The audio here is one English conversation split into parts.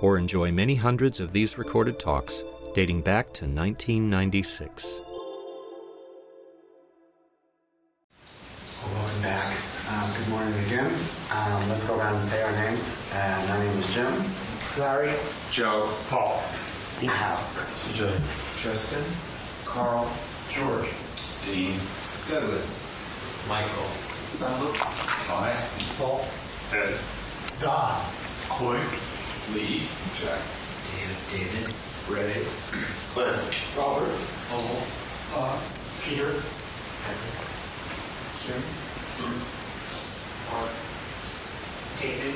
or enjoy many hundreds of these recorded talks dating back to 1996. Welcome back. Um, good morning again. Um, let's go around and say our names. Uh, my name is Jim. Larry. Joe. Paul. Hal. CJ. Justin. Carl. George. Dean. Douglas. Michael. Sandra. I. Paul. Ed. Don. Coy. Lee. Jack. David. David. Ray. Clint. Robert. Paul. Uh, Peter. Jim. Mark. David.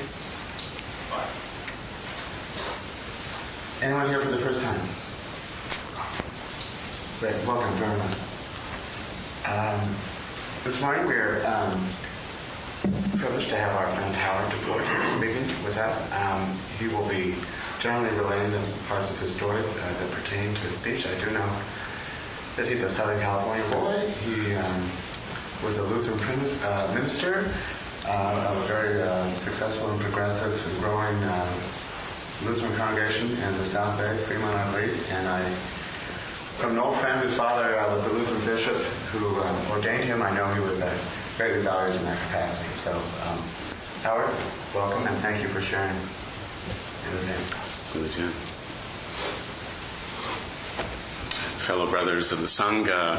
Anyone here for the first time? Great. Welcome very much. Um, this morning we're um, privileged to have our friend Howard DePorte speaking with us. Um, he will be generally relating the parts of his story uh, that pertain to his speech. I do know that he's a Southern California boy. He um, was a Lutheran prin- uh, minister uh, of a very uh, successful and progressive and growing uh, Lutheran congregation in the South Bay, Fremont, I believe. And I, from an old friend whose father uh, was the Lutheran bishop who um, ordained him, I know he was greatly valued in that capacity. So, um, Howard, welcome and thank you for sharing in advance. Good, yeah. Fellow brothers of the Sangha,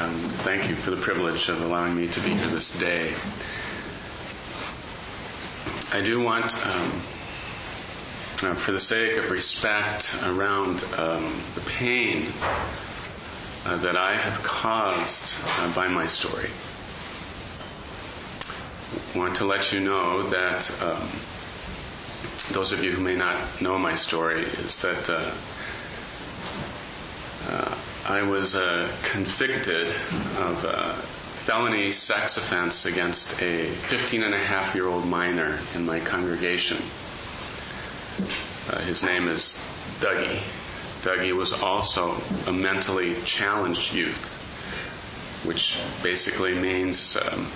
um, thank you for the privilege of allowing me to be here this day. I do want, um, uh, for the sake of respect around um, the pain uh, that I have caused uh, by my story, want to let you know that um, those of you who may not know my story is that uh, uh, I was uh, convicted of a felony sex offense against a 15 and a half year old minor in my congregation. Uh, his name is Dougie. Dougie was also a mentally challenged youth, which basically means um,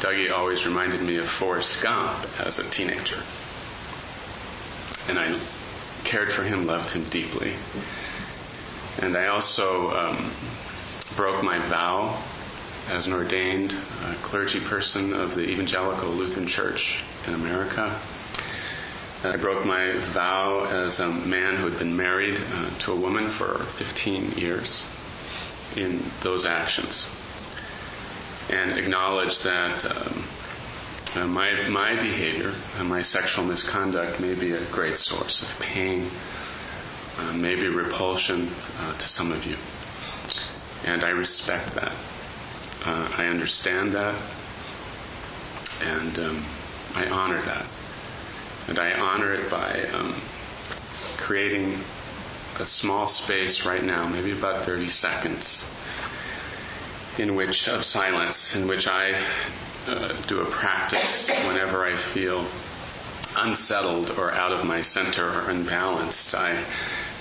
Dougie always reminded me of Forrest Gump as a teenager and I cared for him, loved him deeply. And I also um, broke my vow as an ordained uh, clergy person of the Evangelical Lutheran Church in America. I broke my vow as a man who had been married uh, to a woman for 15 years in those actions and acknowledge that um, uh, my, my behavior and my sexual misconduct may be a great source of pain, uh, maybe repulsion uh, to some of you. And I respect that. Uh, I understand that. And um, I honor that. And I honor it by um, creating a small space right now, maybe about 30 seconds, in which of silence, in which I uh, do a practice whenever I feel unsettled or out of my center or unbalanced. I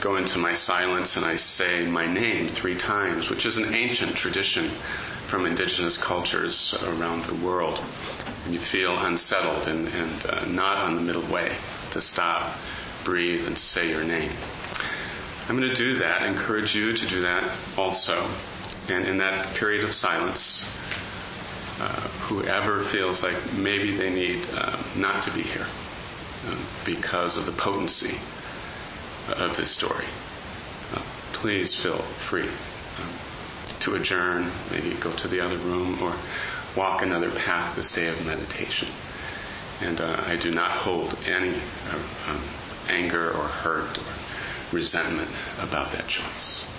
go into my silence and I say my name three times, which is an ancient tradition from indigenous cultures around the world. And you feel unsettled and, and uh, not on the middle way to stop, breathe, and say your name. I'm going to do that, encourage you to do that also. And in that period of silence, uh, whoever feels like maybe they need uh, not to be here uh, because of the potency of this story, uh, please feel free um, to adjourn, maybe go to the other room, or walk another path this day of meditation. And uh, I do not hold any uh, um, anger or hurt or resentment about that choice.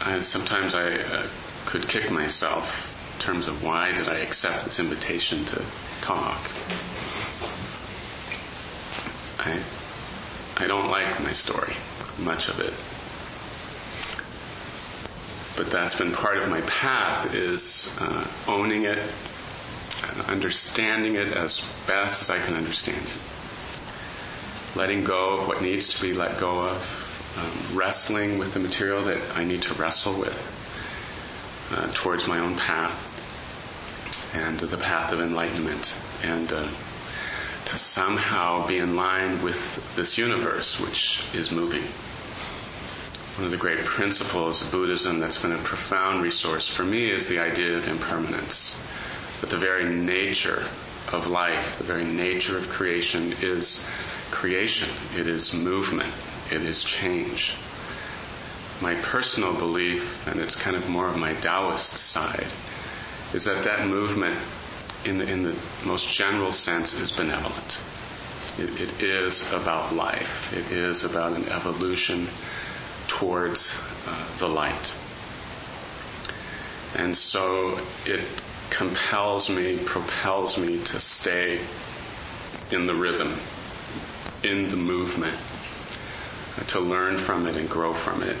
uh, I, sometimes I uh, could kick myself in terms of why did I accept this invitation to talk. I, I don't like my story, much of it. But that's been part of my path is uh, owning it, understanding it as best as I can understand it. Letting go of what needs to be let go of, um, wrestling with the material that I need to wrestle with uh, towards my own path and the path of enlightenment. And uh, to somehow be in line with this universe which is moving. One of the great principles of Buddhism that's been a profound resource for me is the idea of impermanence. That the very nature of life, the very nature of creation is creation, it is movement, it is change. My personal belief, and it's kind of more of my Taoist side, is that that movement in the, in the most general sense, is benevolent. It, it is about life. It is about an evolution towards uh, the light. And so it compels me, propels me to stay in the rhythm, in the movement, to learn from it and grow from it,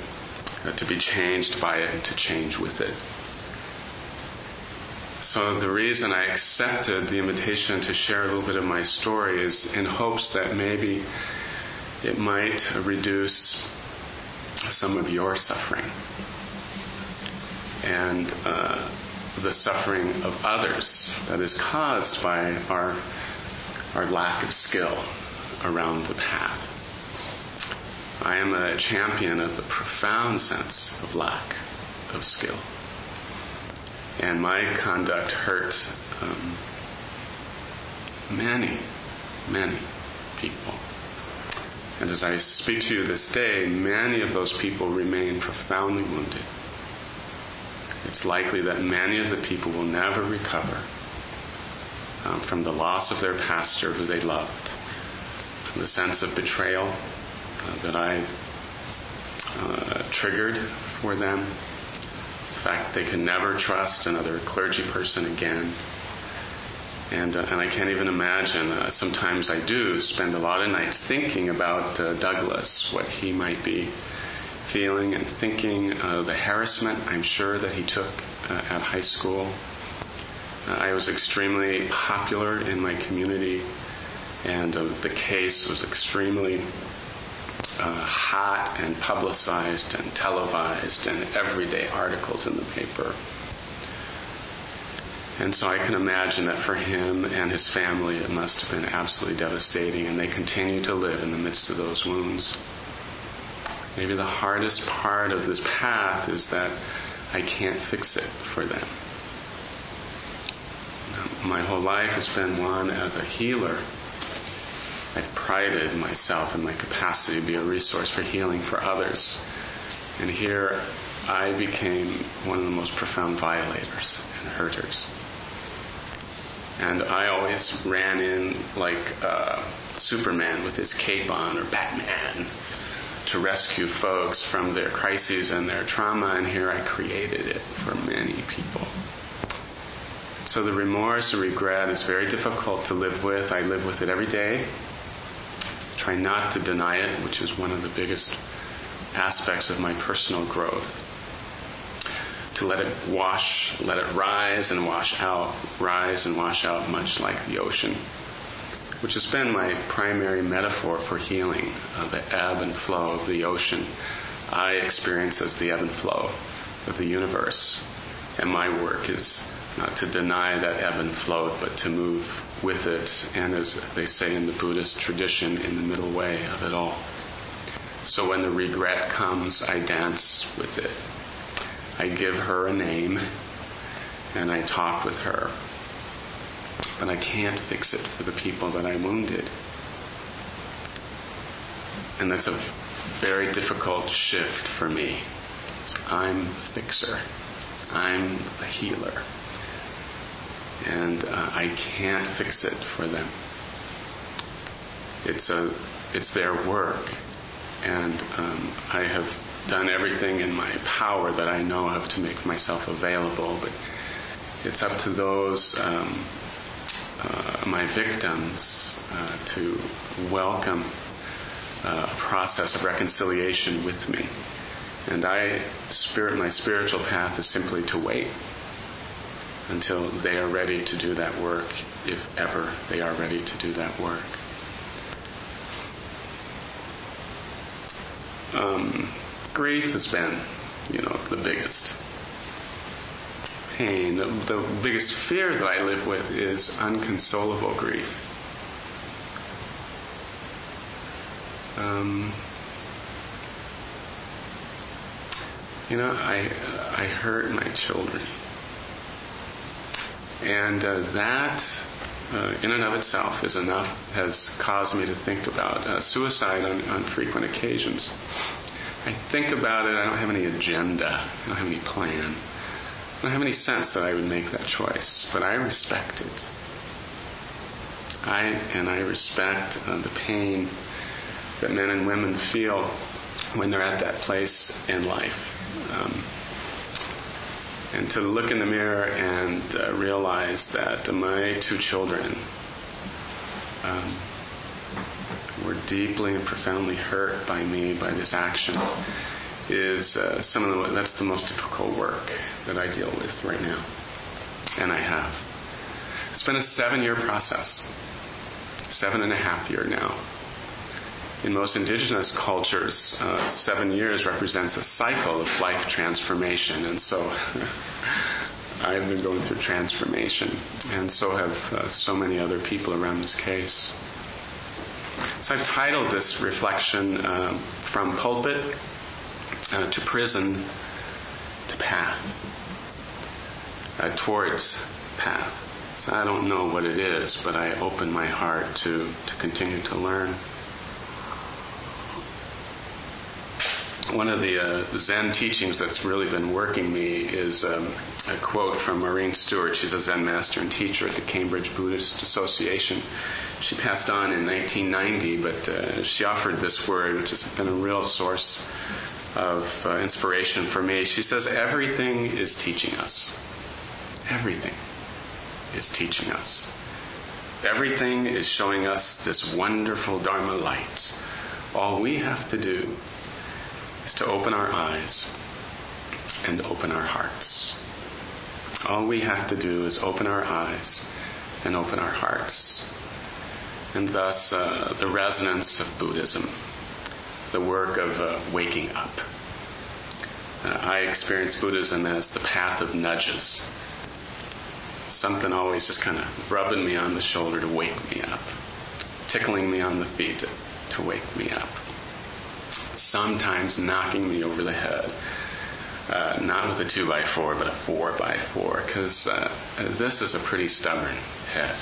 uh, to be changed by it to change with it. So the reason I accepted the invitation to share a little bit of my story is in hopes that maybe it might reduce some of your suffering and uh, the suffering of others that is caused by our our lack of skill around the path. I am a champion of the profound sense of lack of skill and my conduct hurt um, many, many people. And as I speak to you this day, many of those people remain profoundly wounded. It's likely that many of the people will never recover um, from the loss of their pastor who they loved, from the sense of betrayal that I uh, triggered for them, the fact that they can never trust another clergy person again. And, uh, and I can't even imagine. Uh, sometimes I do spend a lot of nights thinking about uh, Douglas, what he might be feeling and thinking, uh, the harassment I'm sure that he took uh, at high school. Uh, I was extremely popular in my community, and the case was extremely uh, hot and publicized and televised and everyday articles in the paper. And so I can imagine that for him and his family, it must have been absolutely devastating, and they continue to live in the midst of those wounds. Maybe the hardest part of this path is that I can't fix it for them. My whole life has been one as a healer I've prided myself in my capacity to be a resource for healing for others. And here I became one of the most profound violators and hurters. And I always ran in like uh, Superman with his cape on or Batman to rescue folks from their crises and their trauma, and here I created it for many people. So the remorse and regret is very difficult to live with. I live with it every day. Try not to deny it, which is one of the biggest aspects of my personal growth. To let it wash, let it rise and wash out, rise and wash out, much like the ocean, which has been my primary metaphor for healing, uh, the ebb and flow of the ocean. I experience as the ebb and flow of the universe, and my work is not to deny that ebb and flow, but to move with it, and as they say in the Buddhist tradition, in the middle way of it all. So when the regret comes, I dance with it. I give her a name, and I talk with her. But I can't fix it for the people that I wounded. And that's a very difficult shift for me. I'm the fixer. I'm a healer and uh, I can't fix it for them. it's a it's their work, and um, I have done everything in my power that I know of to make myself available, but it's up to those um, uh, my victims uh, to welcome uh, a process of reconciliation with me. And I, spirit, my spiritual path is simply to wait until they are ready to do that work, if ever they are ready to do that work. Um, grief has been, you know, the biggest pain. The, biggest fear that I live with is unconsolable grief. Um, you know, I I hurt my children, and uh, that uh, in and of itself is enough has caused me to think about uh, suicide on, on frequent occasions. I think about it. I don't have any agenda. I don't have any plan. I don't have any sense that I would make that choice, but I respect it. I and I respect uh, the pain that men and women feel when they're at that place in life. Um, and to look in the mirror and uh, realize that my two children um, were deeply and profoundly hurt by me by this action is uh, some of the that's the most difficult work that I deal with right now, and I have. It's been a seven-year process, seven and a half year now. In most indigenous cultures, uh, seven years represents a cycle of life transformation, and so I've been going through transformation, and so have uh, so many other people around this case. So I've titled this reflection um, From Pulpit uh, to Prison to Path, uh, towards path. So I don't know what it is, but I open my heart to, to continue to learn. One of the uh, Zen teachings that's really been working me is um, a quote from Maurine Stuart. She's a Zen master and teacher at the Cambridge Buddhist Association. She passed on in 1990, but uh, she offered this word, which has been a real source of uh, inspiration for me. She says, Everything is teaching us. Everything is teaching us. Everything is showing us this wonderful Dharma light. All we have to do is to open our eyes and open our hearts. All we have to do is open our eyes and open our hearts. And thus, uh, the resonance of Buddhism, the work of uh, waking up. Uh, I experience Buddhism as the path of nudges. Something always just kind of rubbing me on the shoulder to wake me up, tickling me on the feet to, to wake me up sometimes knocking me over the head. Uh, not with a two by four, but a four by four, because uh, this is a pretty stubborn head.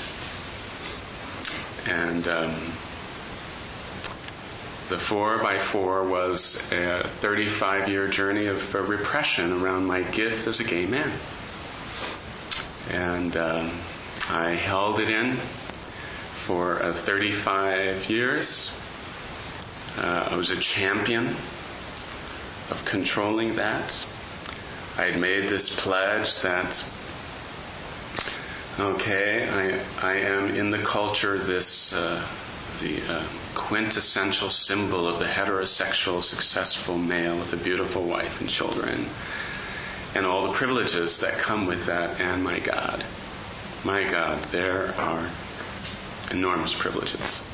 And um, the four by four was a 35 year journey of uh, repression around my gift as a gay man. And um, I held it in for 35 years uh, I was a champion of controlling that. I had made this pledge that, okay, I, I am in the culture this, uh, the uh, quintessential symbol of the heterosexual successful male with a beautiful wife and children, and all the privileges that come with that, and my God, my God, there are enormous privileges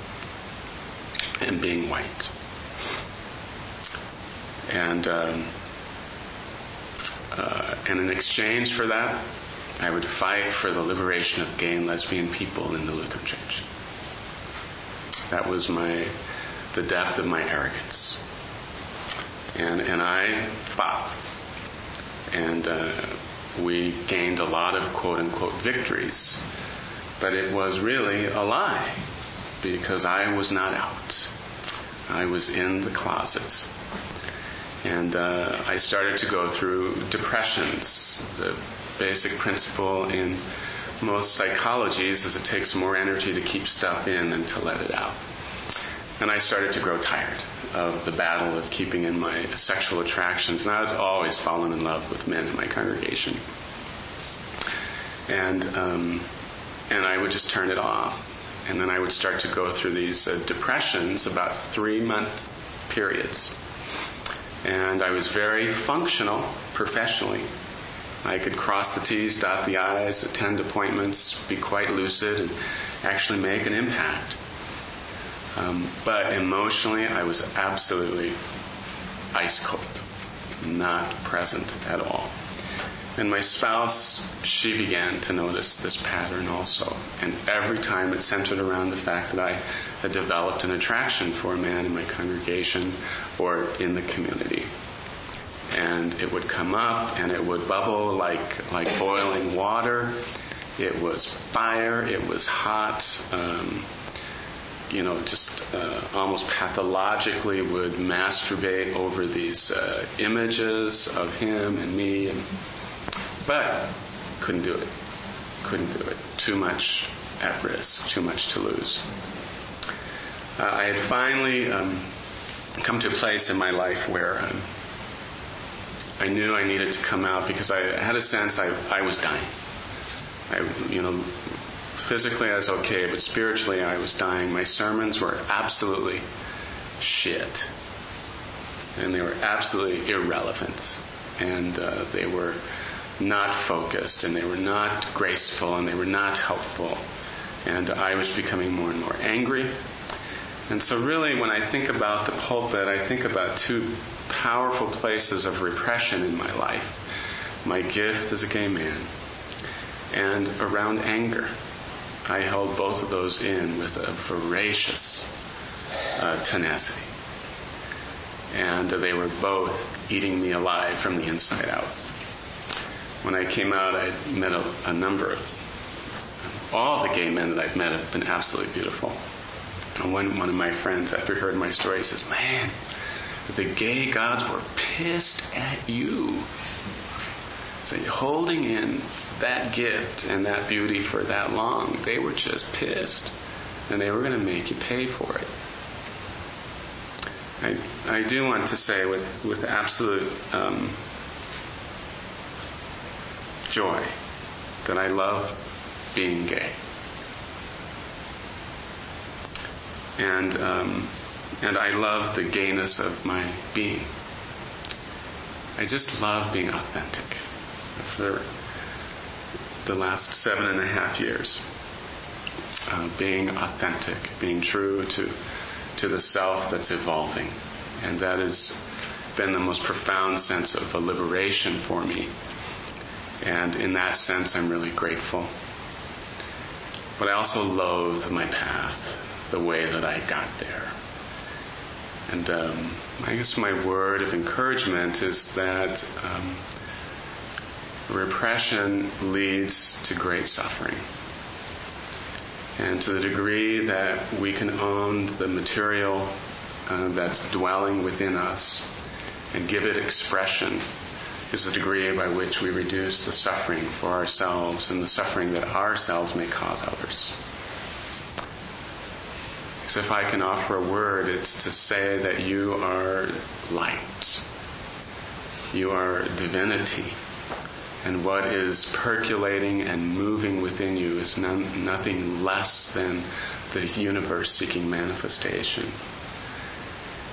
and being white. And um, uh, and in exchange for that, I would fight for the liberation of gay and lesbian people in the Lutheran Church. That was my the depth of my arrogance. And and I fought. And uh, we gained a lot of quote unquote victories. But it was really a lie because I was not out. I was in the closet. And uh, I started to go through depressions. The basic principle in most psychologies is it takes more energy to keep stuff in than to let it out. and I started to grow tired of the battle of keeping in my sexual attractions. And I was always falling in love with men in my congregation. And, um, and I would just turn it off. And then I would start to go through these uh, depressions, about three month periods. And I was very functional professionally. I could cross the T's, dot the I's, attend appointments, be quite lucid, and actually make an impact. Um, but emotionally, I was absolutely ice cold, not present at all. And my spouse, she began to notice this pattern also. And every time it centered around the fact that I had developed an attraction for a man in my congregation or in the community. And it would come up and it would bubble like, like boiling water. It was fire. It was hot. Um, you know, just uh, almost pathologically would masturbate over these uh, images of him and me, and, but couldn't do it. Couldn't do it. Too much at risk. Too much to lose. Uh, I had finally um, come to a place in my life where um, I knew I needed to come out because I had a sense I, I was dying. I, you know, physically I was okay, but spiritually I was dying. My sermons were absolutely shit. And they were absolutely irrelevant. And uh, they were not focused, and they were not graceful, and they were not helpful. And I was becoming more and more angry. And so, really, when I think about the pulpit, I think about two powerful places of repression in my life my gift as a gay man, and around anger. I held both of those in with a voracious uh, tenacity. And they were both eating me alive from the inside out. When I came out, I met a, a number of, all the gay men that I've met have been absolutely beautiful. And one, one of my friends, after he heard my story, says, Man, the gay gods were pissed at you. So you're holding in that gift and that beauty for that long. They were just pissed. And they were going to make you pay for it. I, I do want to say with, with absolute um, joy that I love being gay. And, um, and I love the gayness of my being. I just love being authentic. For the last seven and a half years. Uh, being authentic, being true to, to the self that's evolving. And that has been the most profound sense of a liberation for me. And in that sense, I'm really grateful. But I also loathe my path, the way that I got there. And um, I guess my word of encouragement is that um, repression leads to great suffering. And to the degree that we can own the material uh, that's dwelling within us and give it expression is the degree by which we reduce the suffering for ourselves and the suffering that ourselves may cause others. So if I can offer a word, it's to say that you are light. You are divinity and what is percolating and moving within you is none, nothing less than the universe seeking manifestation.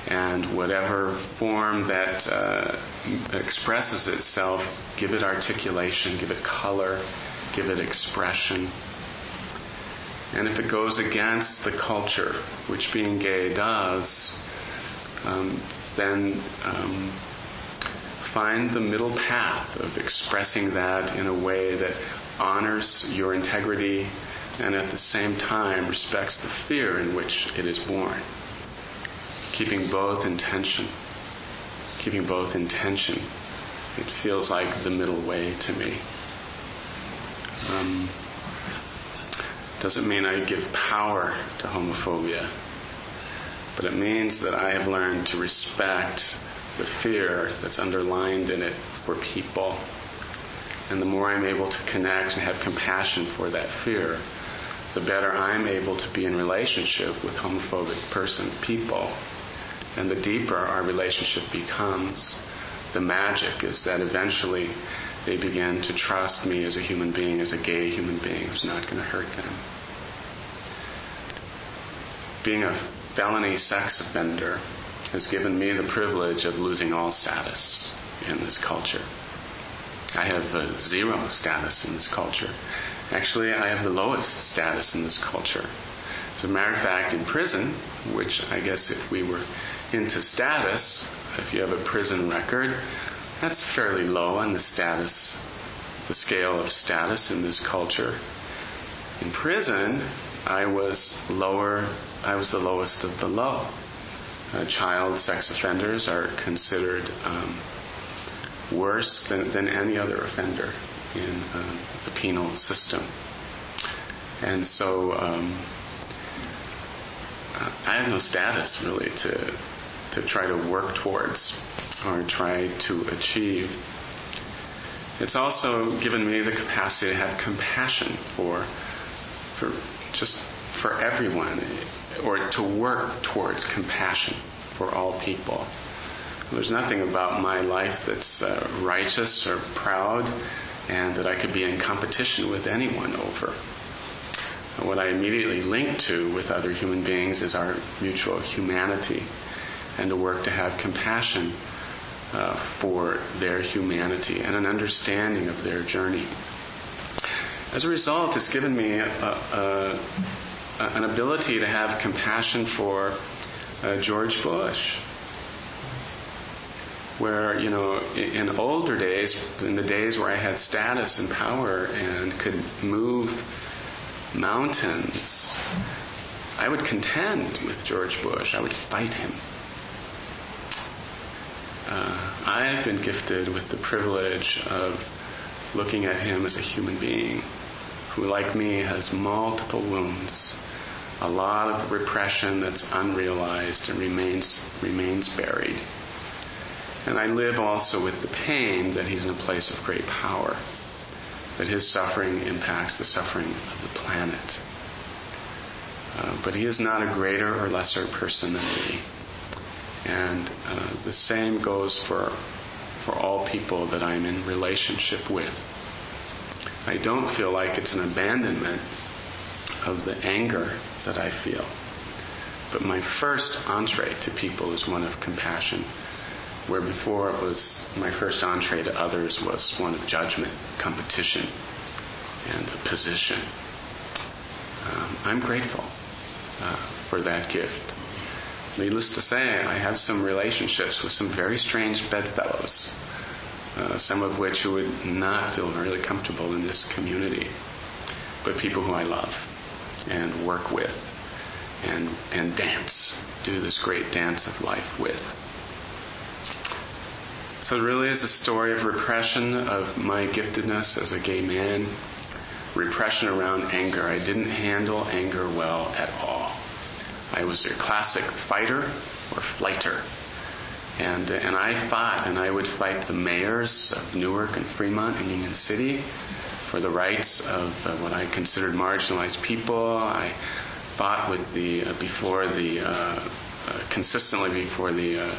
And whatever form that uh, expresses itself, give it articulation, give it color, give it expression. And if it goes against the culture, which being gay does, um, then um, find the middle path of expressing that in a way that honors your integrity and at the same time respects the fear in which it is born. Keeping both in tension. Keeping both in tension. It feels like the middle way to me. Um, doesn't mean I give power to homophobia, but it means that I have learned to respect the fear that's underlined in it for people. And the more I'm able to connect and have compassion for that fear, the better I'm able to be in relationship with homophobic person people. And the deeper our relationship becomes, the magic is that eventually they begin to trust me as a human being, as a gay human being who's not going to hurt them. Being a felony sex offender has given me the privilege of losing all status in this culture. I have uh, zero status in this culture. Actually, I have the lowest status in this culture. As a matter of fact, in prison, which I guess if we were into status, if you have a prison record, that's fairly low on the status, the scale of status in this culture. In prison, I was lower, I was the lowest of the low. Uh, child sex offenders are considered um, worse than, than any other offender in uh, the penal system. And so um, I have no status really to, to try to work towards or try to achieve. It's also given me the capacity to have compassion for, for just for everyone, or to work towards compassion for all people. There's nothing about my life that's uh, righteous or proud and that I could be in competition with anyone over. what I immediately link to with other human beings is our mutual humanity and to work to have compassion uh, for their humanity and an understanding of their journey. As a result, it's given me a, a, a, an ability to have compassion for uh, George Bush where, you know, in older days, in the days where I had status and power and could move mountains, I would contend with George Bush. I would fight him. Uh, I have been gifted with the privilege of looking at him as a human being who, like me, has multiple wounds, a lot of repression that's unrealized and remains remains buried. And I live also with the pain that he's in a place of great power, that his suffering impacts the suffering of the planet. Uh, but he is not a greater or lesser person than me. And uh, the same goes for, for all people that I'm in relationship with. I don't feel like it's an abandonment of the anger that I feel. But my first entree to people is one of compassion where before it was my first entree to others was one of judgment, competition, and a position. Um, I'm grateful uh, for that gift. Needless to say, I have some relationships with some very strange bedfellows, uh, some of which would not feel really comfortable in this community, but people who I love and work with and, and dance, do this great dance of life with. So it really is a story of repression of my giftedness as a gay man, repression around anger. I didn't handle anger well at all. I was a classic fighter or flighter. And, and I fought, and I would fight the mayors of Newark and Fremont and Union City for the rights of uh, what I considered marginalized people. I fought with the, uh, before the, uh, uh consistently before the uh,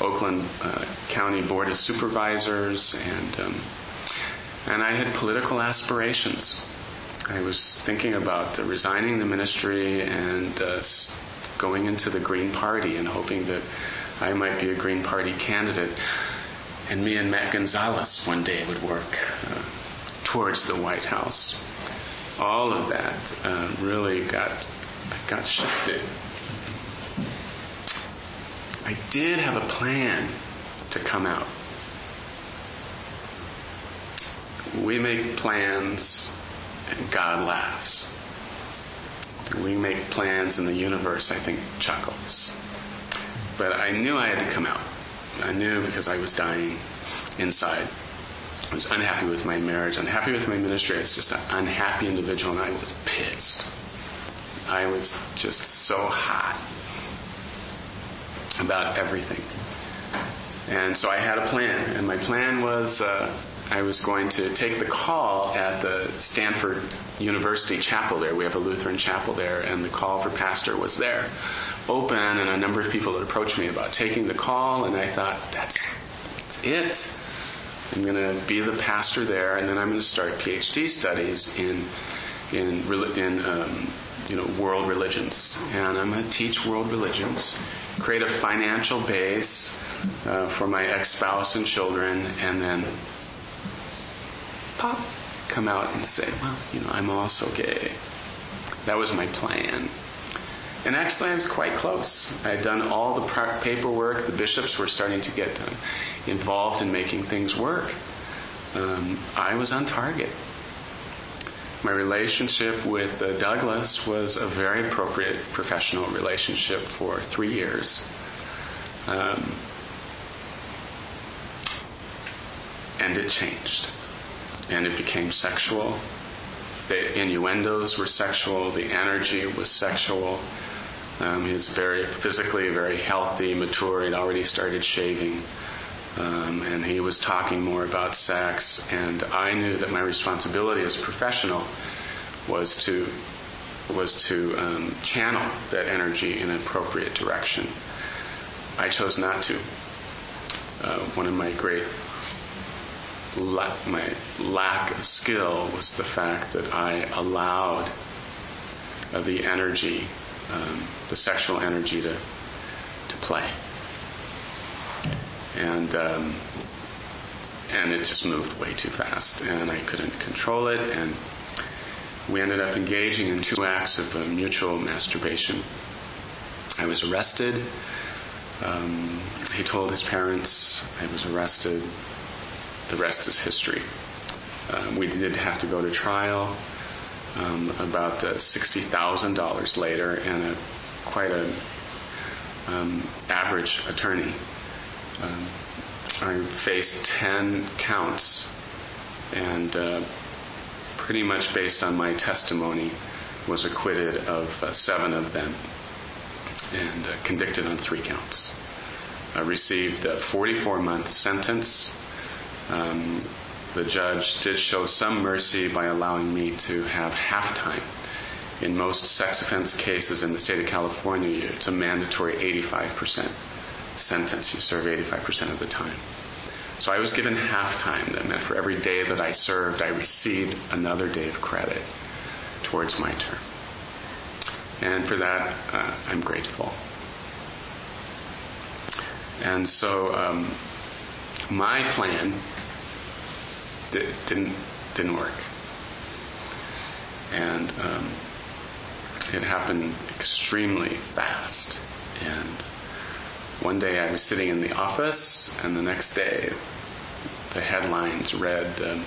Oakland uh, County Board of Supervisors, and um, and I had political aspirations. I was thinking about resigning the ministry and uh, going into the Green Party and hoping that I might be a Green Party candidate. And me and Matt Gonzalez one day would work uh, towards the White House. All of that uh, really got got shifted I did have a plan to come out. We make plans and God laughs. We make plans and the universe, I think, chuckles. But I knew I had to come out. I knew because I was dying inside. I was unhappy with my marriage, unhappy with my ministry. I was just an unhappy individual, and I was pissed. I was just so hot about everything. And so I had a plan, and my plan was uh, I was going to take the call at the Stanford University chapel there. We have a Lutheran chapel there, and the call for pastor was there, open, and a number of people had approached me about taking the call, and I thought, that's, that's it. I'm going to be the pastor there, and then I'm going to start PhD studies in in in um, you know world religions, and I'm going to teach world religions, create a financial base uh, for my ex-spouse and children, and then come out and say, well, you know, I'm also gay. That was my plan. And actually, I was quite close. I had done all the paperwork. The bishops were starting to get uh, involved in making things work. Um, I was on target. My relationship with uh, Douglas was a very appropriate professional relationship for three years. Um, and it changed. And it became sexual. The innuendos were sexual. The energy was sexual. Um, he's very physically very healthy, mature. He'd already started shaving. Um, and he was talking more about sex. And I knew that my responsibility as a professional was to was to um, channel that energy in an appropriate direction. I chose not to. Uh, one of my great la- my lack of skill was the fact that I allowed uh, the energy um, the sexual energy to to play, and um, and it just moved way too fast, and I couldn't control it, and we ended up engaging in two acts of uh, mutual masturbation. I was arrested. Um, he told his parents I was arrested. The rest is history. Um, we did have to go to trial um, about uh, $60,000 later, and a, quite a um, average attorney. Um, I faced 10 counts, and uh, pretty much based on my testimony, was acquitted of uh, seven of them and uh, convicted on three counts. I received a 44 month sentence. Um, the judge did show some mercy by allowing me to have half time. In most sex offense cases in the state of California, it's a mandatory 85% sentence. You serve 85% of the time. So I was given half time. That meant for every day that I served, I received another day of credit towards my term. And for that, uh, I'm grateful. And so um, my plan didn't didn't work, and um, it happened extremely fast. And one day I was sitting in the office, and the next day the headlines read um,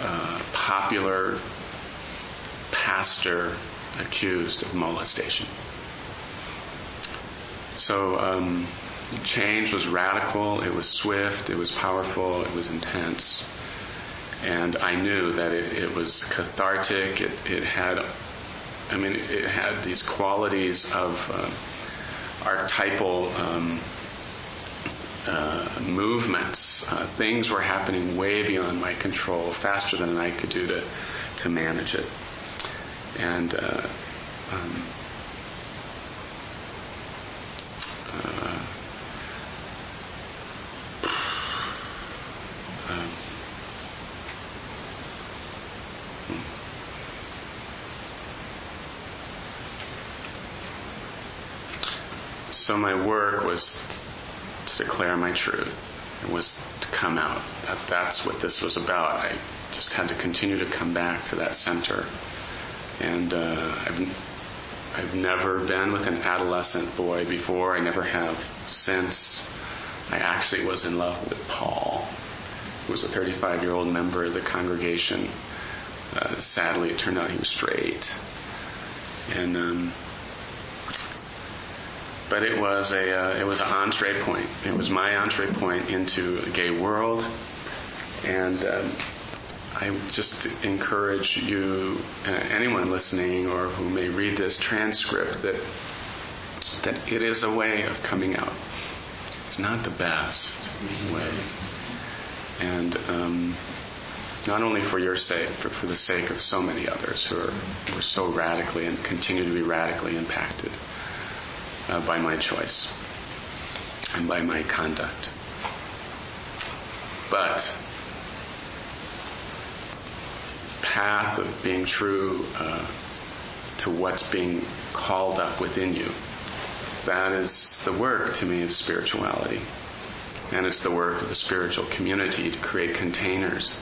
uh, popular pastor accused of molestation. So um, change was radical, it was swift, it was powerful, it was intense. And I knew that it, it was cathartic, it, it, had, I mean, it had these qualities of uh, archetypal um, uh, movements. Uh, things were happening way beyond my control, faster than I could do to, to manage it. And uh, um, uh, um, so my work was to declare my truth. It was to come out. That that's what this was about. I just had to continue to come back to that center. And uh, I've I've never been with an adolescent boy before. I never have since. I actually was in love with Paul, was a 35 year old member of the congregation. Uh, sadly, it turned out he was straight. And um, but it was a uh, it was an entree point. It was my entree point into a gay world, and um, I just encourage you, uh, anyone listening or who may read this transcript, that that it is a way of coming out. It's not the best way, and um, not only for your sake, but for the sake of so many others who are, who are so radically and continue to be radically impacted uh, by my choice and by my conduct. But the path of being true uh, to what's being called up within you. That is the work to me of spirituality. And it's the work of the spiritual community to create containers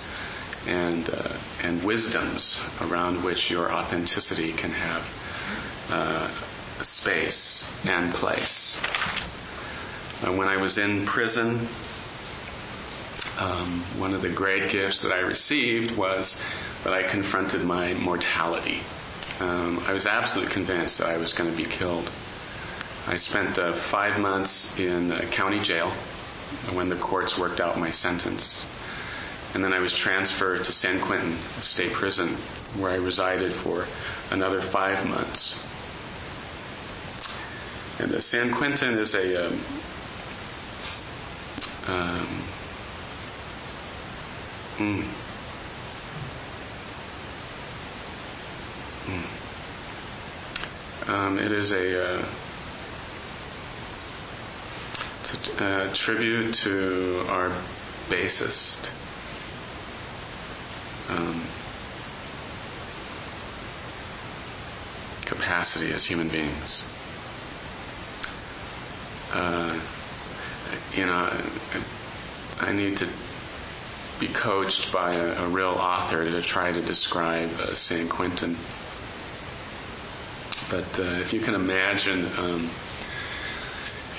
and, uh, and wisdoms around which your authenticity can have uh, space and place. Uh, when I was in prison, um, one of the great gifts that I received was that I confronted my mortality. Um, I was absolutely convinced that I was going to be killed. I spent uh, five months in county jail when the courts worked out my sentence. And then I was transferred to San Quentin State Prison, where I resided for another five months. And uh, San Quentin is a um, um, mm, mm. Um, it is a, uh, a uh, tribute to our basest um, capacity as human beings. Uh, you know, I, I, need to be coached by a, a, real author to try to describe uh, San Quentin. But uh, if you can imagine, um,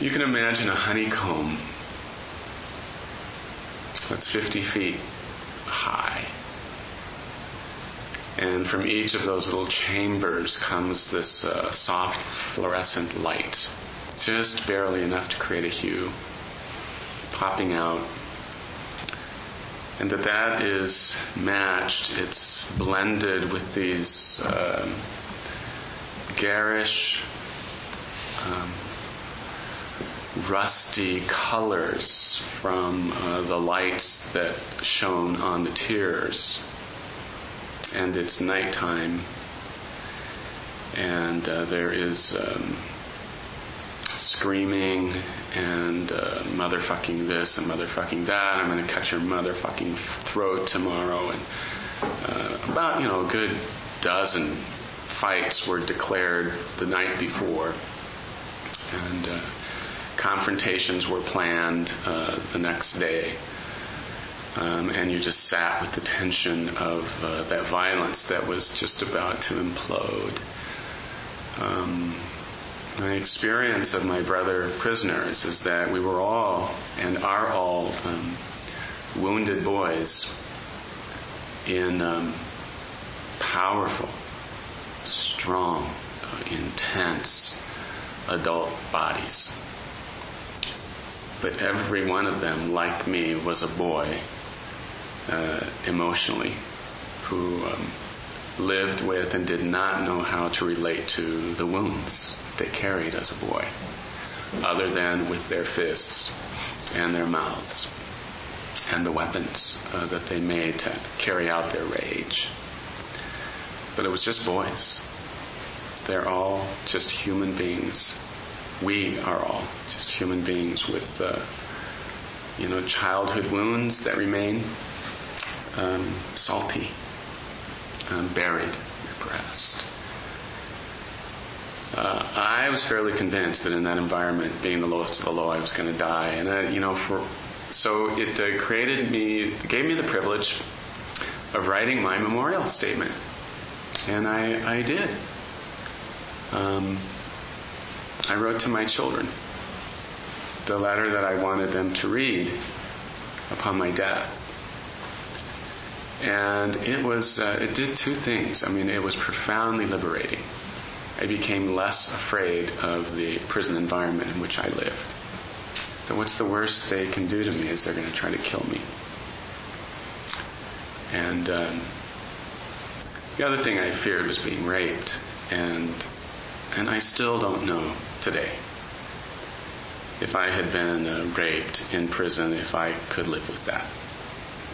you can imagine a honeycomb that's 50 feet high, and from each of those little chambers comes this uh, soft fluorescent light, just barely enough to create a hue, popping out. And that that is matched, it's blended with these uh, garish, um, rusty colors from uh, the lights that shone on the tiers. And it's nighttime, and uh, there is. Um, screaming and uh, motherfucking this and motherfucking that. I'm going to cut your motherfucking throat tomorrow. And uh, about, you know, a good dozen fights were declared the night before. And uh, confrontations were planned uh, the next day. Um, and you just sat with the tension of uh, that violence that was just about to implode. Um, my experience of my brother prisoners is that we were all and are all um, wounded boys in um, powerful, strong, uh, intense adult bodies. But every one of them, like me, was a boy uh, emotionally who um, lived with and did not know how to relate to the wounds they carried as a boy, other than with their fists and their mouths and the weapons uh, that they made to carry out their rage. But it was just boys. They're all just human beings. We are all just human beings with, uh, you know, childhood wounds that remain um, salty, um, buried, repressed uh, I was fairly convinced that in that environment, being the lowest of the low, I was going to die. And uh, you know, for so it uh, created me, gave me the privilege of writing my memorial statement, and I, I did. Um, I wrote to my children the letter that I wanted them to read upon my death. And it was, uh, it did two things. I mean, it was profoundly liberating I became less afraid of the prison environment in which I lived. That what's the worst they can do to me is they're going to try to kill me. And um, the other thing I feared was being raped, and and I still don't know today if I had been uh, raped in prison if I could live with that.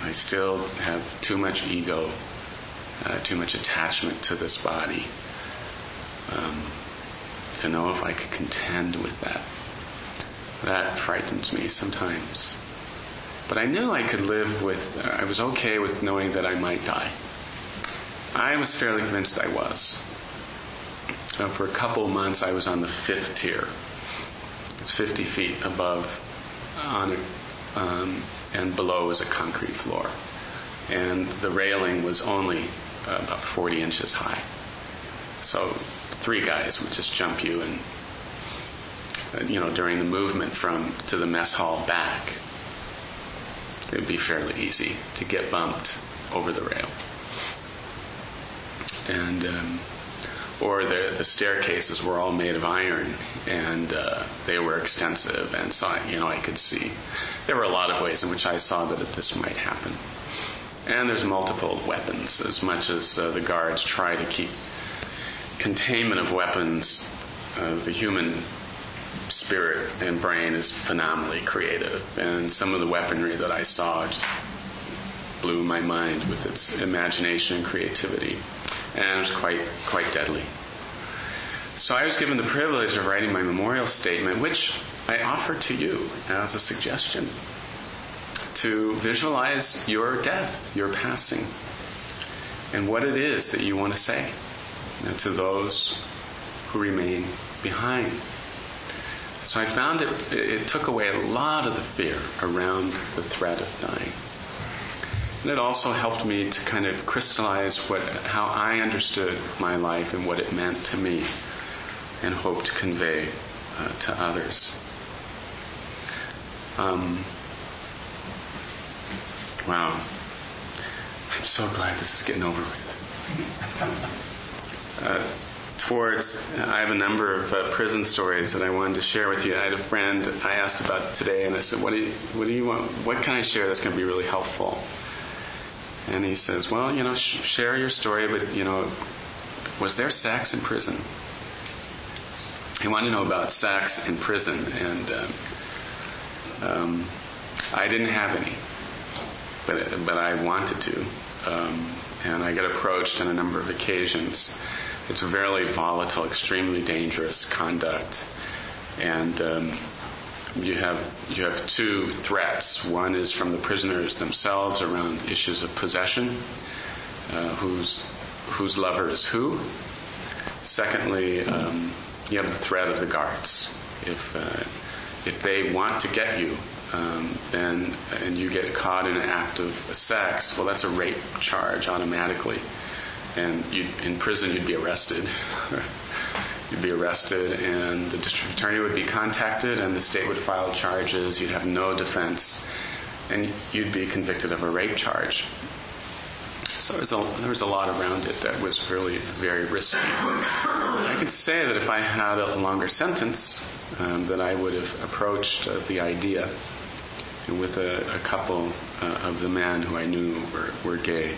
I still have too much ego, uh, too much attachment to this body um, to know if I could contend with that. That frightens me sometimes. But I knew I could live with, I was okay with knowing that I might die. I was fairly convinced I was. Uh, for a couple months, I was on the fifth tier. It's 50 feet above, on a, um, and below is a concrete floor. And the railing was only about 40 inches high. So three guys would just jump you and, you know, during the movement from to the mess hall back, it would be fairly easy to get bumped over the rail. And um, or the, the staircases were all made of iron and uh, they were extensive and so I, you know I could see. There were a lot of ways in which I saw that this might happen. And there's multiple weapons as much as uh, the guards try to keep containment of weapons uh, the human spirit and brain is phenomenally creative. And some of the weaponry that I saw just blew my mind with its imagination and creativity and it was quite quite deadly. So I was given the privilege of writing my memorial statement, which I offer to you as a suggestion to visualize your death, your passing, and what it is that you want to say to those who remain behind. So I found it, it took away a lot of the fear around the threat of dying. And it also helped me to kind of crystallize what, how I understood my life and what it meant to me and hope to convey uh, to others. Um, wow. I'm so glad this is getting over with. Uh, towards, I have a number of uh, prison stories that I wanted to share with you. I had a friend I asked about today, and I said, "What do you, what do you want? What can I share that's going to be really helpful?" And he says, Well, you know, sh- share your story, but, you know, was there sex in prison? He wanted to know about sex in prison, and um, um, I didn't have any, but, but I wanted to. Um, and I got approached on a number of occasions. It's very volatile, extremely dangerous conduct. And um, you have you have two threats. One is from the prisoners themselves around issues of possession, uh, whose whose lover is who. Secondly, um, you have the threat of the guards. If uh, if they want to get you, um, then and you get caught in an act of sex, well, that's a rape charge automatically, and in prison you'd be arrested. You'd be arrested, and the district attorney would be contacted, and the state would file charges. You'd have no defense, and you'd be convicted of a rape charge. So there was, a, there was a lot around it that was really very risky. I could say that if I had a longer sentence, um, that I would have approached uh, the idea with a, a couple uh, of the men who I knew were, were gay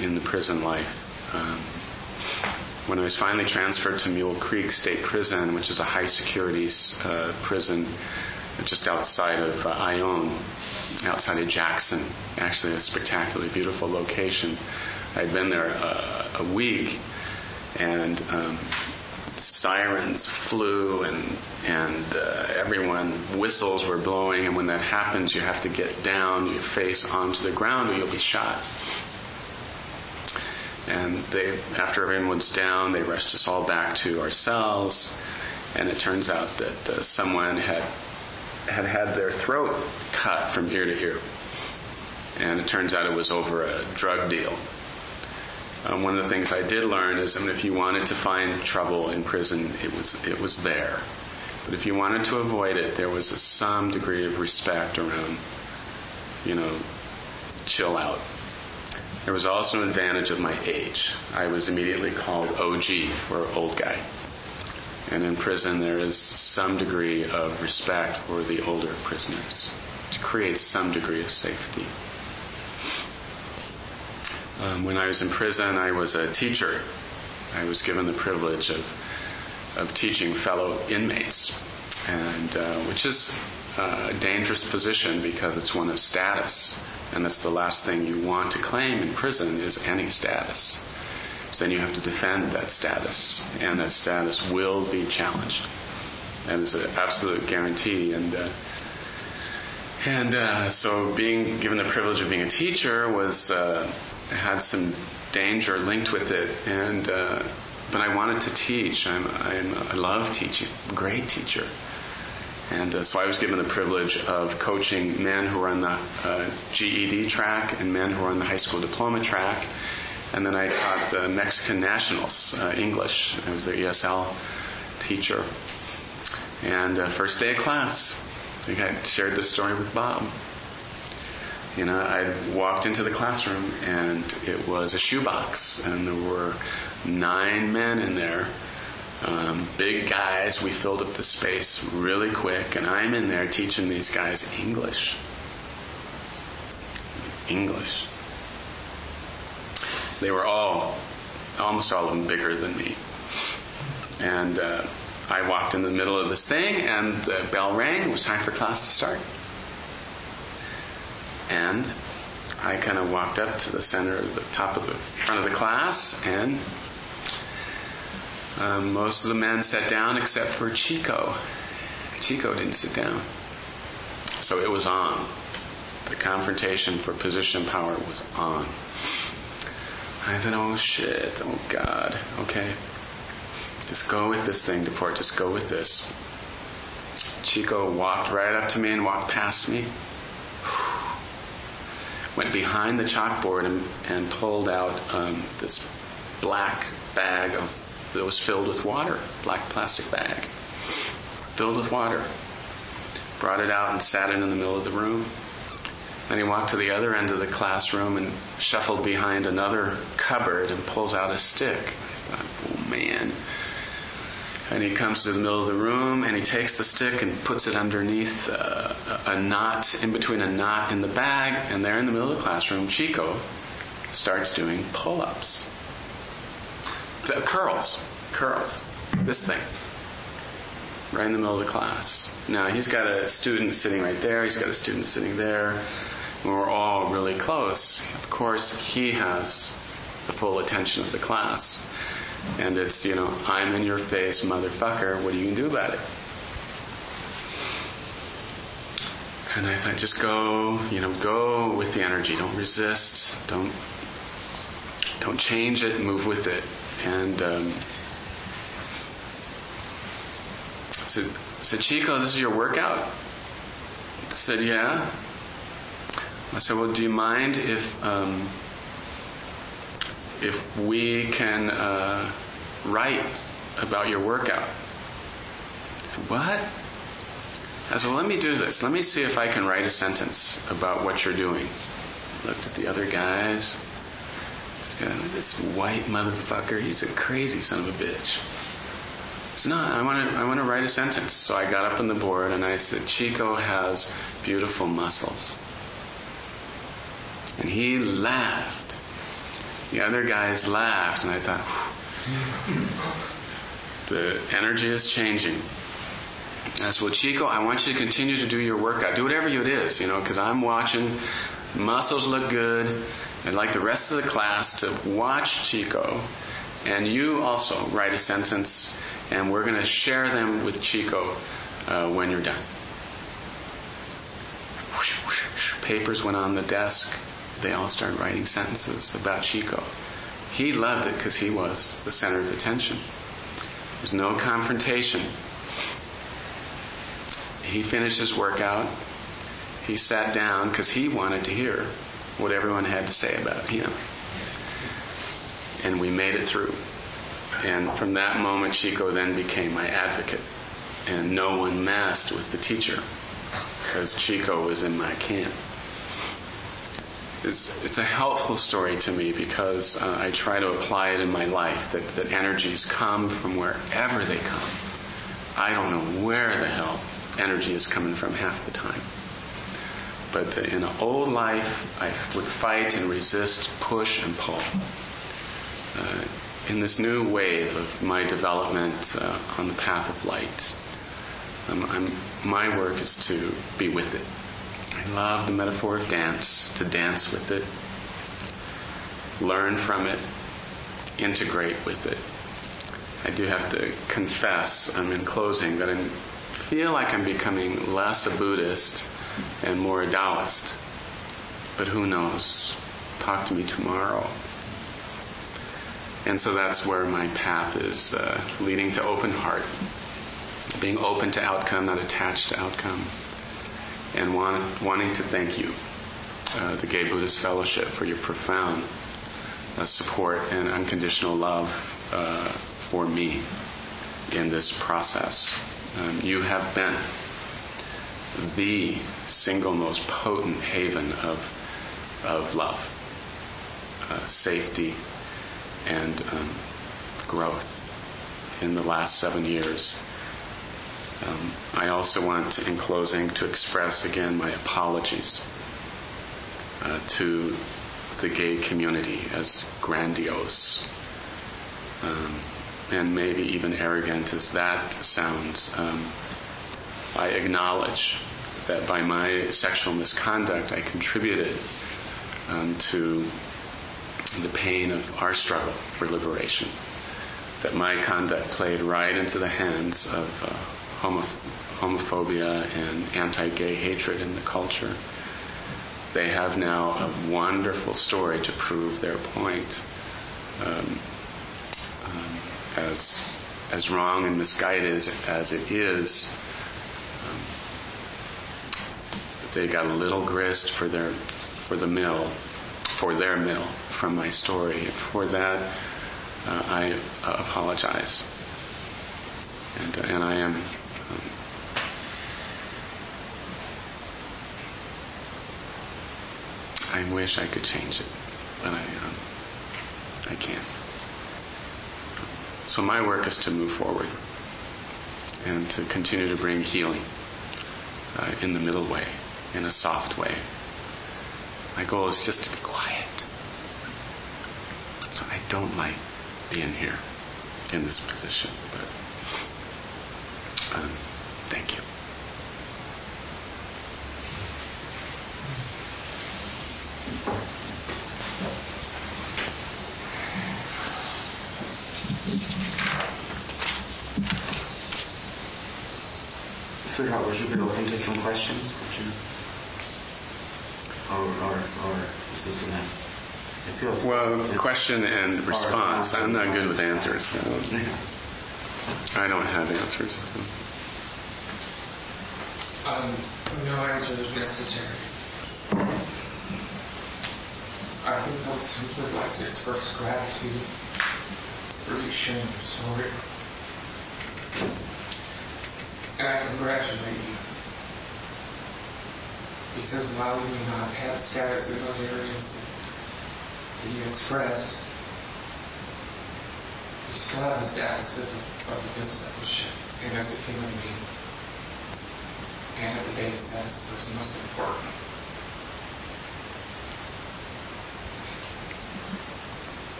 in the prison life. Um, when I was finally transferred to Mule Creek State Prison, which is a high security uh, prison just outside of uh, Ione, outside of Jackson, actually a spectacularly beautiful location. I'd been there uh, a week, and um, sirens flew, and and uh, everyone whistles were blowing, and when that happens, you have to get down, your face onto the ground, or you'll be shot. And they, after everyone's down, they rushed us all back to our cells. And it turns out that uh, someone had had had their throat cut from ear to ear. And it turns out it was over a drug deal. Um, one of the things I did learn is that if you wanted to find trouble in prison, it was it was there. But if you wanted to avoid it, there was a, some degree of respect around, you know, chill out. There was also an advantage of my age. I was immediately called OG, or old guy. And in prison, there is some degree of respect for the older prisoners to creates some degree of safety. Um, when I was in prison, I was a teacher. I was given the privilege of of teaching fellow inmates, and uh, which is uh, a dangerous position because it's one of status, and that's the last thing you want to claim in prison is any status. So then you have to defend that status, and that status will be challenged. That is an absolute guarantee, and. Uh, and uh, so, being given the privilege of being a teacher was uh, had some danger linked with it, and uh, but I wanted to teach. I'm, I'm, i love teaching. Great teacher, and uh, so I was given the privilege of coaching men who are on the uh, GED track and men who are on the high school diploma track, and then I taught uh, Mexican nationals English. I was their ESL teacher, and first day of class. I think I shared this story with Bob. You know, I walked into the classroom and it was a shoebox, and there were nine men in there, um, big guys. We filled up the space really quick, and I'm in there teaching these guys English. English. They were all, almost all of them, bigger than me. And uh, I walked in the middle of this thing, and the bell rang. It was time for class to start. And I kind of walked up to the center of the top of the front of the class, and um, most of the men sat down except for Chico. Chico didn't sit down. So it was on. The confrontation for position and power was on. I thought, oh shit, oh God, okay. Just go with this thing, DePorte. Just go with this. Chico walked right up to me and walked past me. Went behind the chalkboard and, and pulled out um, this black bag of, that was filled with water, black plastic bag, filled with water. Brought it out and sat it in the middle of the room. Then he walked to the other end of the classroom and shuffled behind another cupboard and pulls out a stick. I thought, oh man, and he comes to the middle of the room and he takes the stick and puts it underneath uh, a knot, in between a knot in the bag. And there in the middle of the classroom, Chico starts doing pull ups. Curls. Curls. This thing. Right in the middle of the class. Now, he's got a student sitting right there, he's got a student sitting there. We're all really close. Of course, he has the full attention of the class. And it's, you know, I'm in your face, motherfucker. What are you going to do about it? And I thought, just go, you know, go with the energy. Don't resist. Don't don't change it. Move with it. And um, said, said, Chico, this is your workout. Said, yeah. I said, well, do you mind if um, if we can uh, write about your workout. Said, what? I said, well, let me do this. Let me see if I can write a sentence about what you're doing. Looked at the other guys. This white motherfucker, he's a crazy son of a bitch. I not. I want to I want to write a sentence. So I got up on the board and I said, Chico has beautiful muscles. And he laughed. The other guys laughed, and I thought, the energy is changing. I said, well, Chico, I want you to continue to do your workout. Do whatever it is, you know, because I'm watching. Muscles look good. I'd like the rest of the class to watch Chico. And you also write a sentence, and we're going to share them with Chico uh, when you're done. Papers went on the desk they all started writing sentences about Chico. He loved it because he was the center of attention. There was no confrontation. He finished his workout. He sat down because he wanted to hear what everyone had to say about him. And we made it through. And from that moment, Chico then became my advocate. And no one messed with the teacher because Chico was in my camp is it's a helpful story to me because uh, I try to apply it in my life that, that energies come from wherever they come. I don't know where the hell energy is coming from half the time. But in an old life, I would fight and resist, push and pull. Uh, in this new wave of my development uh, on the path of light. Um, I'm, my work is to be with it. I love the metaphor of dance, to dance with it, learn from it, integrate with it. I do have to confess, I'm in closing, that I feel like I'm becoming less a Buddhist and more a Taoist. But who knows? Talk to me tomorrow. And so that's where my path is uh, leading to open heart, being open to outcome, not attached to outcome, and want, wanting to thank you, uh, the Gay Buddhist Fellowship, for your profound uh, support and unconditional love uh, for me in this process. Um, you have been the single most potent haven of, of love, uh, safety, and um, growth in the last seven years. Um, I also want, in closing, to express again my apologies uh, to the gay community as grandiose um, and maybe even arrogant as that sounds. Um, I acknowledge that by my sexual misconduct, I contributed um, to the pain of our struggle for liberation. That my conduct played right into the hands of uh, homophobia and anti gay hatred in the culture. They have now a wonderful story to prove their point. Um, um, as, as wrong and misguided as it is, um, they got a little grist for their for the mill, for their mill from my story. For that, uh, I uh, apologize. And, uh, and I am. Um, I wish I could change it, but I, um, I can't. So my work is to move forward and to continue to bring healing uh, in the middle way, in a soft way. My goal is just to be quiet. So I don't like being here in this position, but um, thank you. Sweetheart, would you be open to some questions? Would you? Or, or, or is this enough? It feels. Well, it- question and response. I'm not good with answers. So I don't have answers. So. Um, no answers necessary. I think I would simply like to express gratitude for you sharing your story. And I congratulate you. Because while you may not have status in those areas that, that you expressed, you still have the status of, of a discipleship and as a human being. And at the base, that's what's most important.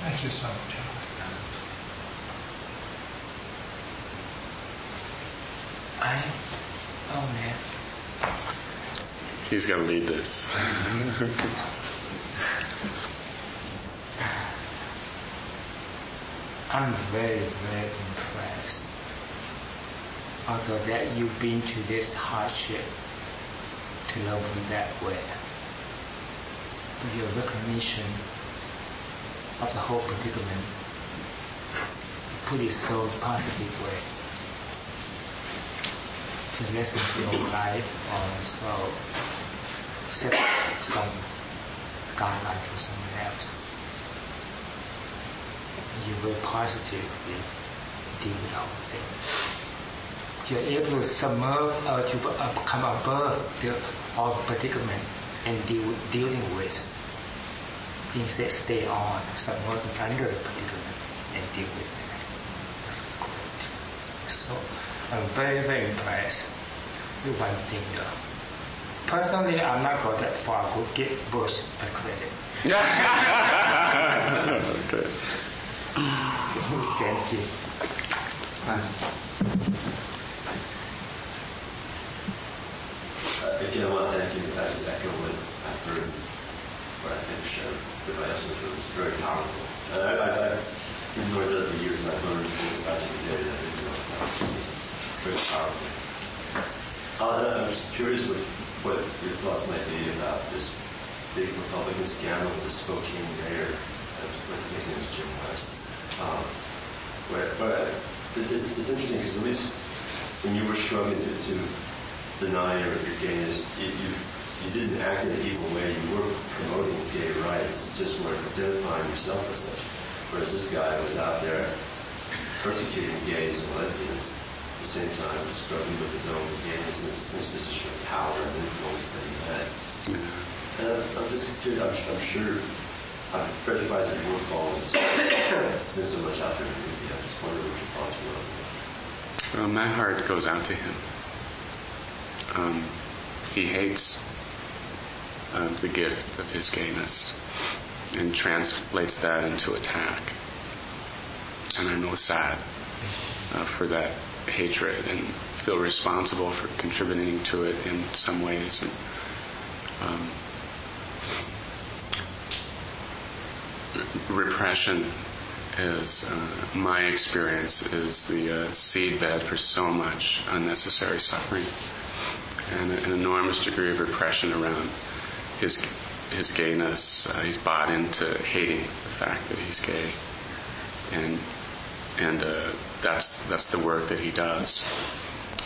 Thank you so much. I, oh man. He's got to lead this. I'm very, very impressed. Although that you've been to this hardship to love in that way. But your recognition of the whole predicament, you put it so positive way. To lesson to your life or so set some guideline for someone else you will positively deal with all things. You're able to submerge or to uh, come above the all predicament and deal dealing with. Instead, stay on, submerging under predicament and deal with it. So, I'm very, very impressed with one thing though. Personally, I'm not got that far. Go get Bush a credit. okay. Thank you. Uh, Again, I want to thank you. I just echo what I've heard, what I think shared with my husband. It was very powerful. And I, I, I've enjoyed it for years, and I've learned things about you today that I didn't know about. It was very powerful. Uh, I'm just curious what, what your thoughts might be about this big Republican scandal with the Spokane mayor. uh, think his name is Jim West. Um, but it's, it's interesting because at least when you were struggling to, to deny your, your gayness, you, you, you didn't act in an evil way. You were promoting gay rights, you just weren't identifying yourself as such. Whereas this guy was out there persecuting gays and lesbians same time struggling with his own gayness and his, his position of power and influence that he had. And I'm, I'm just curious, I'm, I'm sure, I'm very surprised that you were following this. It's been so much out there in the media. I just wonder what your thoughts were on that. Well, my heart goes out to him. Um, he hates uh, the gift of his gayness and translates that into attack. And I'm really sad uh, for that hatred and feel responsible for contributing to it in some ways. And, um, repression is uh, my experience is the uh, seedbed for so much unnecessary suffering and an enormous degree of repression around his his gayness. Uh, he's bought into hating the fact that he's gay, and and uh, that's that's the work that he does.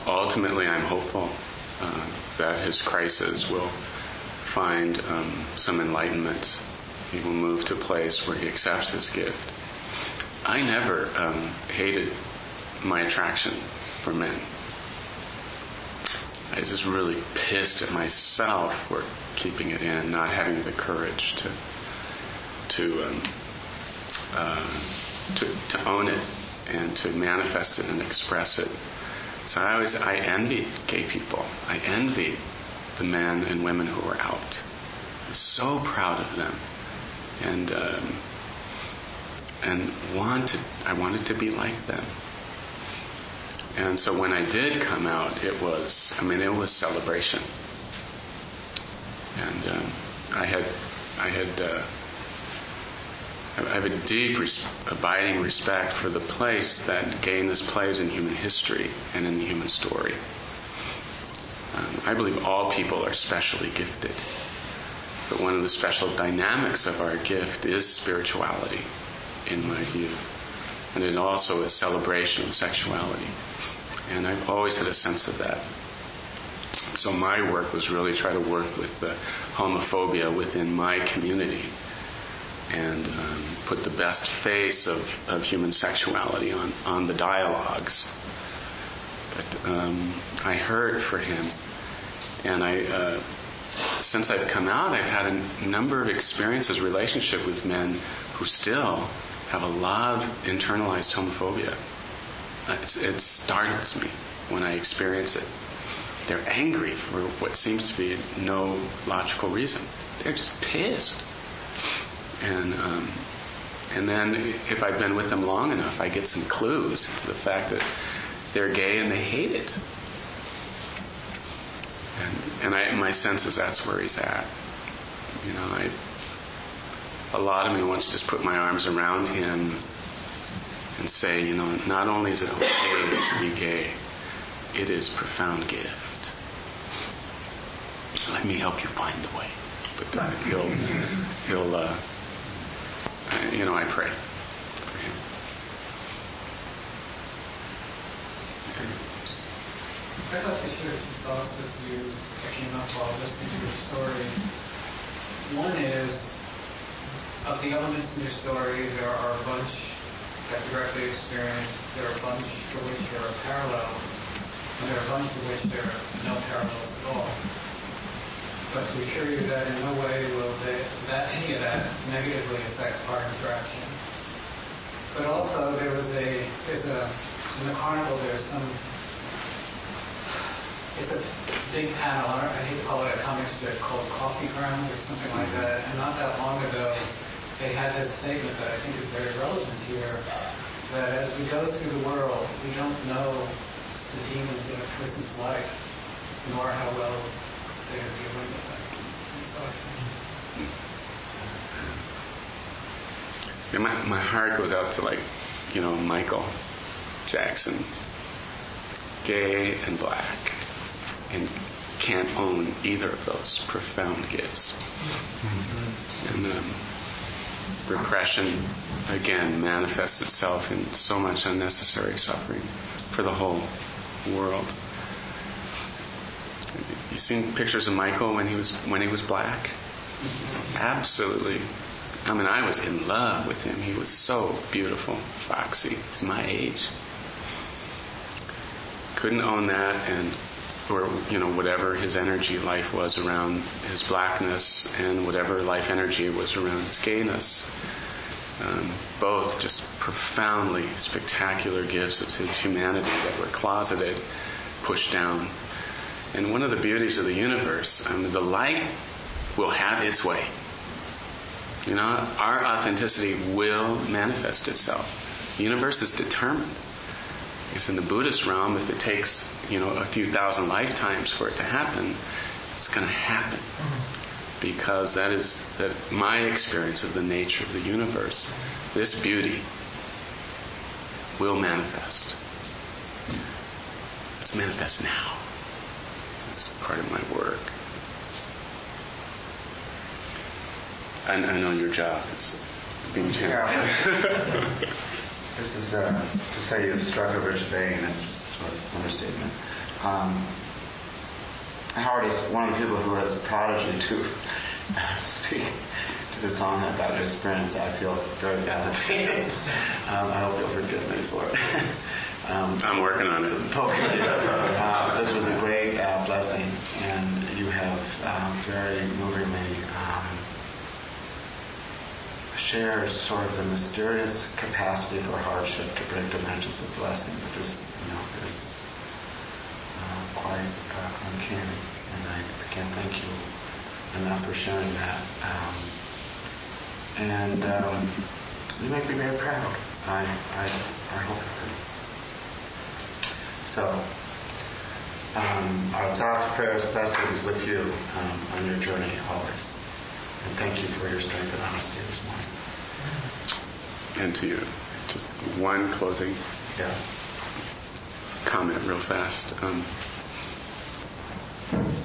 Ultimately, I'm hopeful uh, that his crisis will find um, some enlightenment. He will move to a place where he accepts his gift. I never um, hated my attraction for men. I was just really pissed at myself for keeping it in, not having the courage to to um, uh, to, to own it and to manifest it and express it. So I always I envied gay people. I envied the men and women who were out. I'm so proud of them, and um, and wanted I wanted to be like them. And so when I did come out, it was, I mean, it was celebration. And um, I had, I had, uh, I have a deep, abiding respect for the place that gayness plays in human history and in the human story. Um, I believe all people are specially gifted. But one of the special dynamics of our gift is spirituality, in my view. And it also is celebration of sexuality. And I've always had a sense of that. So my work was really try to work with the homophobia within my community and um, put the best face of, of human sexuality on, on the dialogues. But um, I heard for him, and I, uh, since I've come out, I've had a number of experiences, relationship with men who still have a lot of internalized homophobia. It's, it startles me when I experience it. They're angry for what seems to be no logical reason. They're just pissed. And um, and then if I've been with them long enough, I get some clues to the fact that they're gay and they hate it. And, and I, my sense is that's where he's at. You know, I, a lot of me wants to just put my arms around him and say, you know, not only is it okay to be gay, it is profound gift. Let me help you find the way. But uh, he'll, he'll, uh, you know, I pray for him. I'd like to share two thoughts with you that came up while listening to your story. One is, of the elements in your story, there are a bunch that directly experience, there are a bunch for which there are parallels, and there are a bunch for which there are no parallels at all. But to assure you that in no way will that any of that negatively affect our interaction. But also, there was a, there's a, in the carnival, there's some it's a big panel, I I hate to call it a comic strip, called Coffee Ground or something like that, and not that long ago, they had this statement that I think is very relevant here, that as we go through the world, we don't know the demons in a person's life, nor how well And my, my heart goes out to like, you know, Michael Jackson, gay and black, and can't own either of those profound gifts. And um, repression, again, manifests itself in so much unnecessary suffering for the whole world. You seen pictures of Michael when he was when he was black? Absolutely. I mean, I was in love with him. He was so beautiful, foxy. He's my age. Couldn't own that, and or you know whatever his energy life was around his blackness, and whatever life energy was around his gayness. Um, both just profoundly spectacular gifts of his humanity that were closeted, pushed down. And one of the beauties of the universe, I mean, the light will have its way. You know, our authenticity will manifest itself. The universe is determined. It's in the Buddhist realm, if it takes, you know, a few thousand lifetimes for it to happen, it's going to happen. Because that is that my experience of the nature of the universe. This beauty will manifest. Let's manifest now. It's part of my work. I, I know your job is being Yeah. This is, uh, to say you've struck a rich vein, it's sort of an understatement. Um, Howard is one of the people who has prodded you to speak to the sangha about your experience. I feel very validated. Um, I hope you'll forgive me for it. Um, I'm working on it. Uh, this was a great uh, blessing, and you have um, very movingly um, shared sort of the mysterious capacity for hardship to break dimensions of blessing that is, you know, is uh, quite uh, uncanny. And I can't thank you enough for sharing that. Um, and um, you make me very proud. I, I, I hope. So, um, our thoughts, prayers, blessings with you um, on your journey always. And thank you for your strength and honesty this morning. And to you, just one closing Yeah. comment, real fast. Um,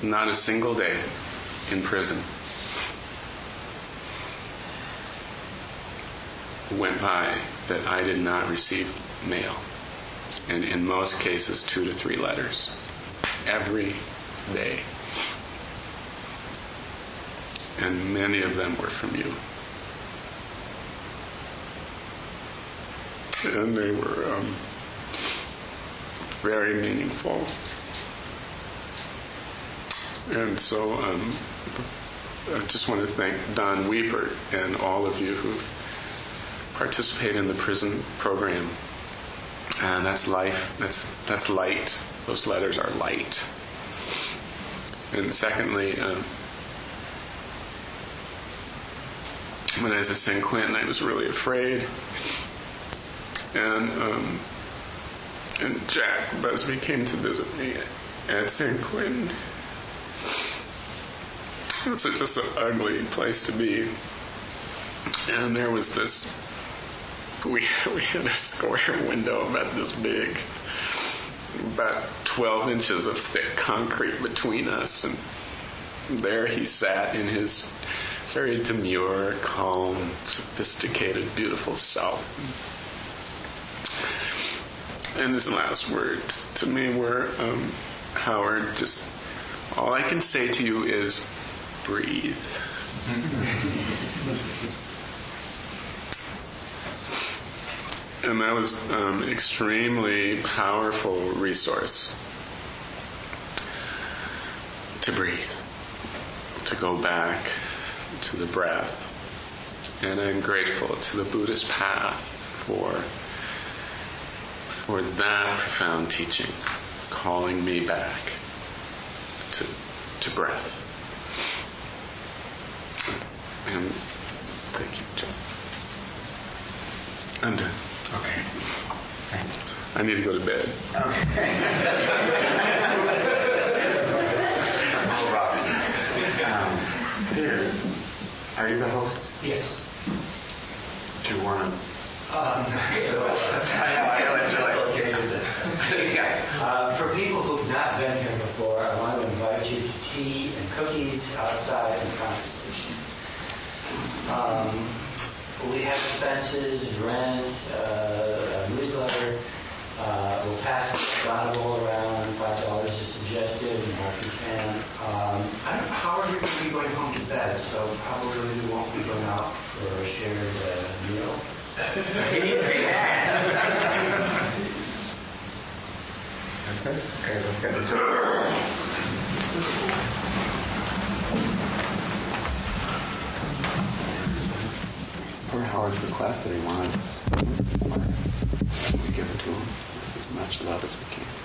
not a single day in prison went by that I did not receive mail, and in most cases, two to three letters every day. And many of them were from you. And they were um, very meaningful. And so um, I just want to thank Don Weepert and all of you who participate in the prison program. And that's life. That's that's light. Those letters are light. And secondly, um, when I was at San Quentin, I was really afraid. And um, and Jack Busby came to visit me at San Quentin. It's just an ugly place to be. And there was this we we had a square window about this big, about 12 inches of thick concrete between us, and there he sat in his very demure, calm, sophisticated, beautiful self. And his last words to me were, um, Howard, just all I can say to you is breathe. and that was um, an extremely powerful resource to breathe, to go back to the breath. And I'm grateful to the Buddhist path for for that profound teaching, calling me back to, to breath. And thank you, John. I'm done. Okay. I need to go to bed. Oh, Robin. Um, Peter, are you the host? Yes. Do you want to? Um, so, I know, I know, it's like- Yeah. uh, for people who've not been here before, I want to invite you to tea and cookies outside in the conversation. Um, we have expenses, rent, uh, a newsletter. Uh, we'll pass the Audible around, five dollars is suggested, and if you can. Um, I don't, how are you going to be going home to bed? So probably we won't be going out for a shared uh, meal. That's it? Okay, let's get this over. Per Howard's request that he wanted us, we give it to him with as much love as we can.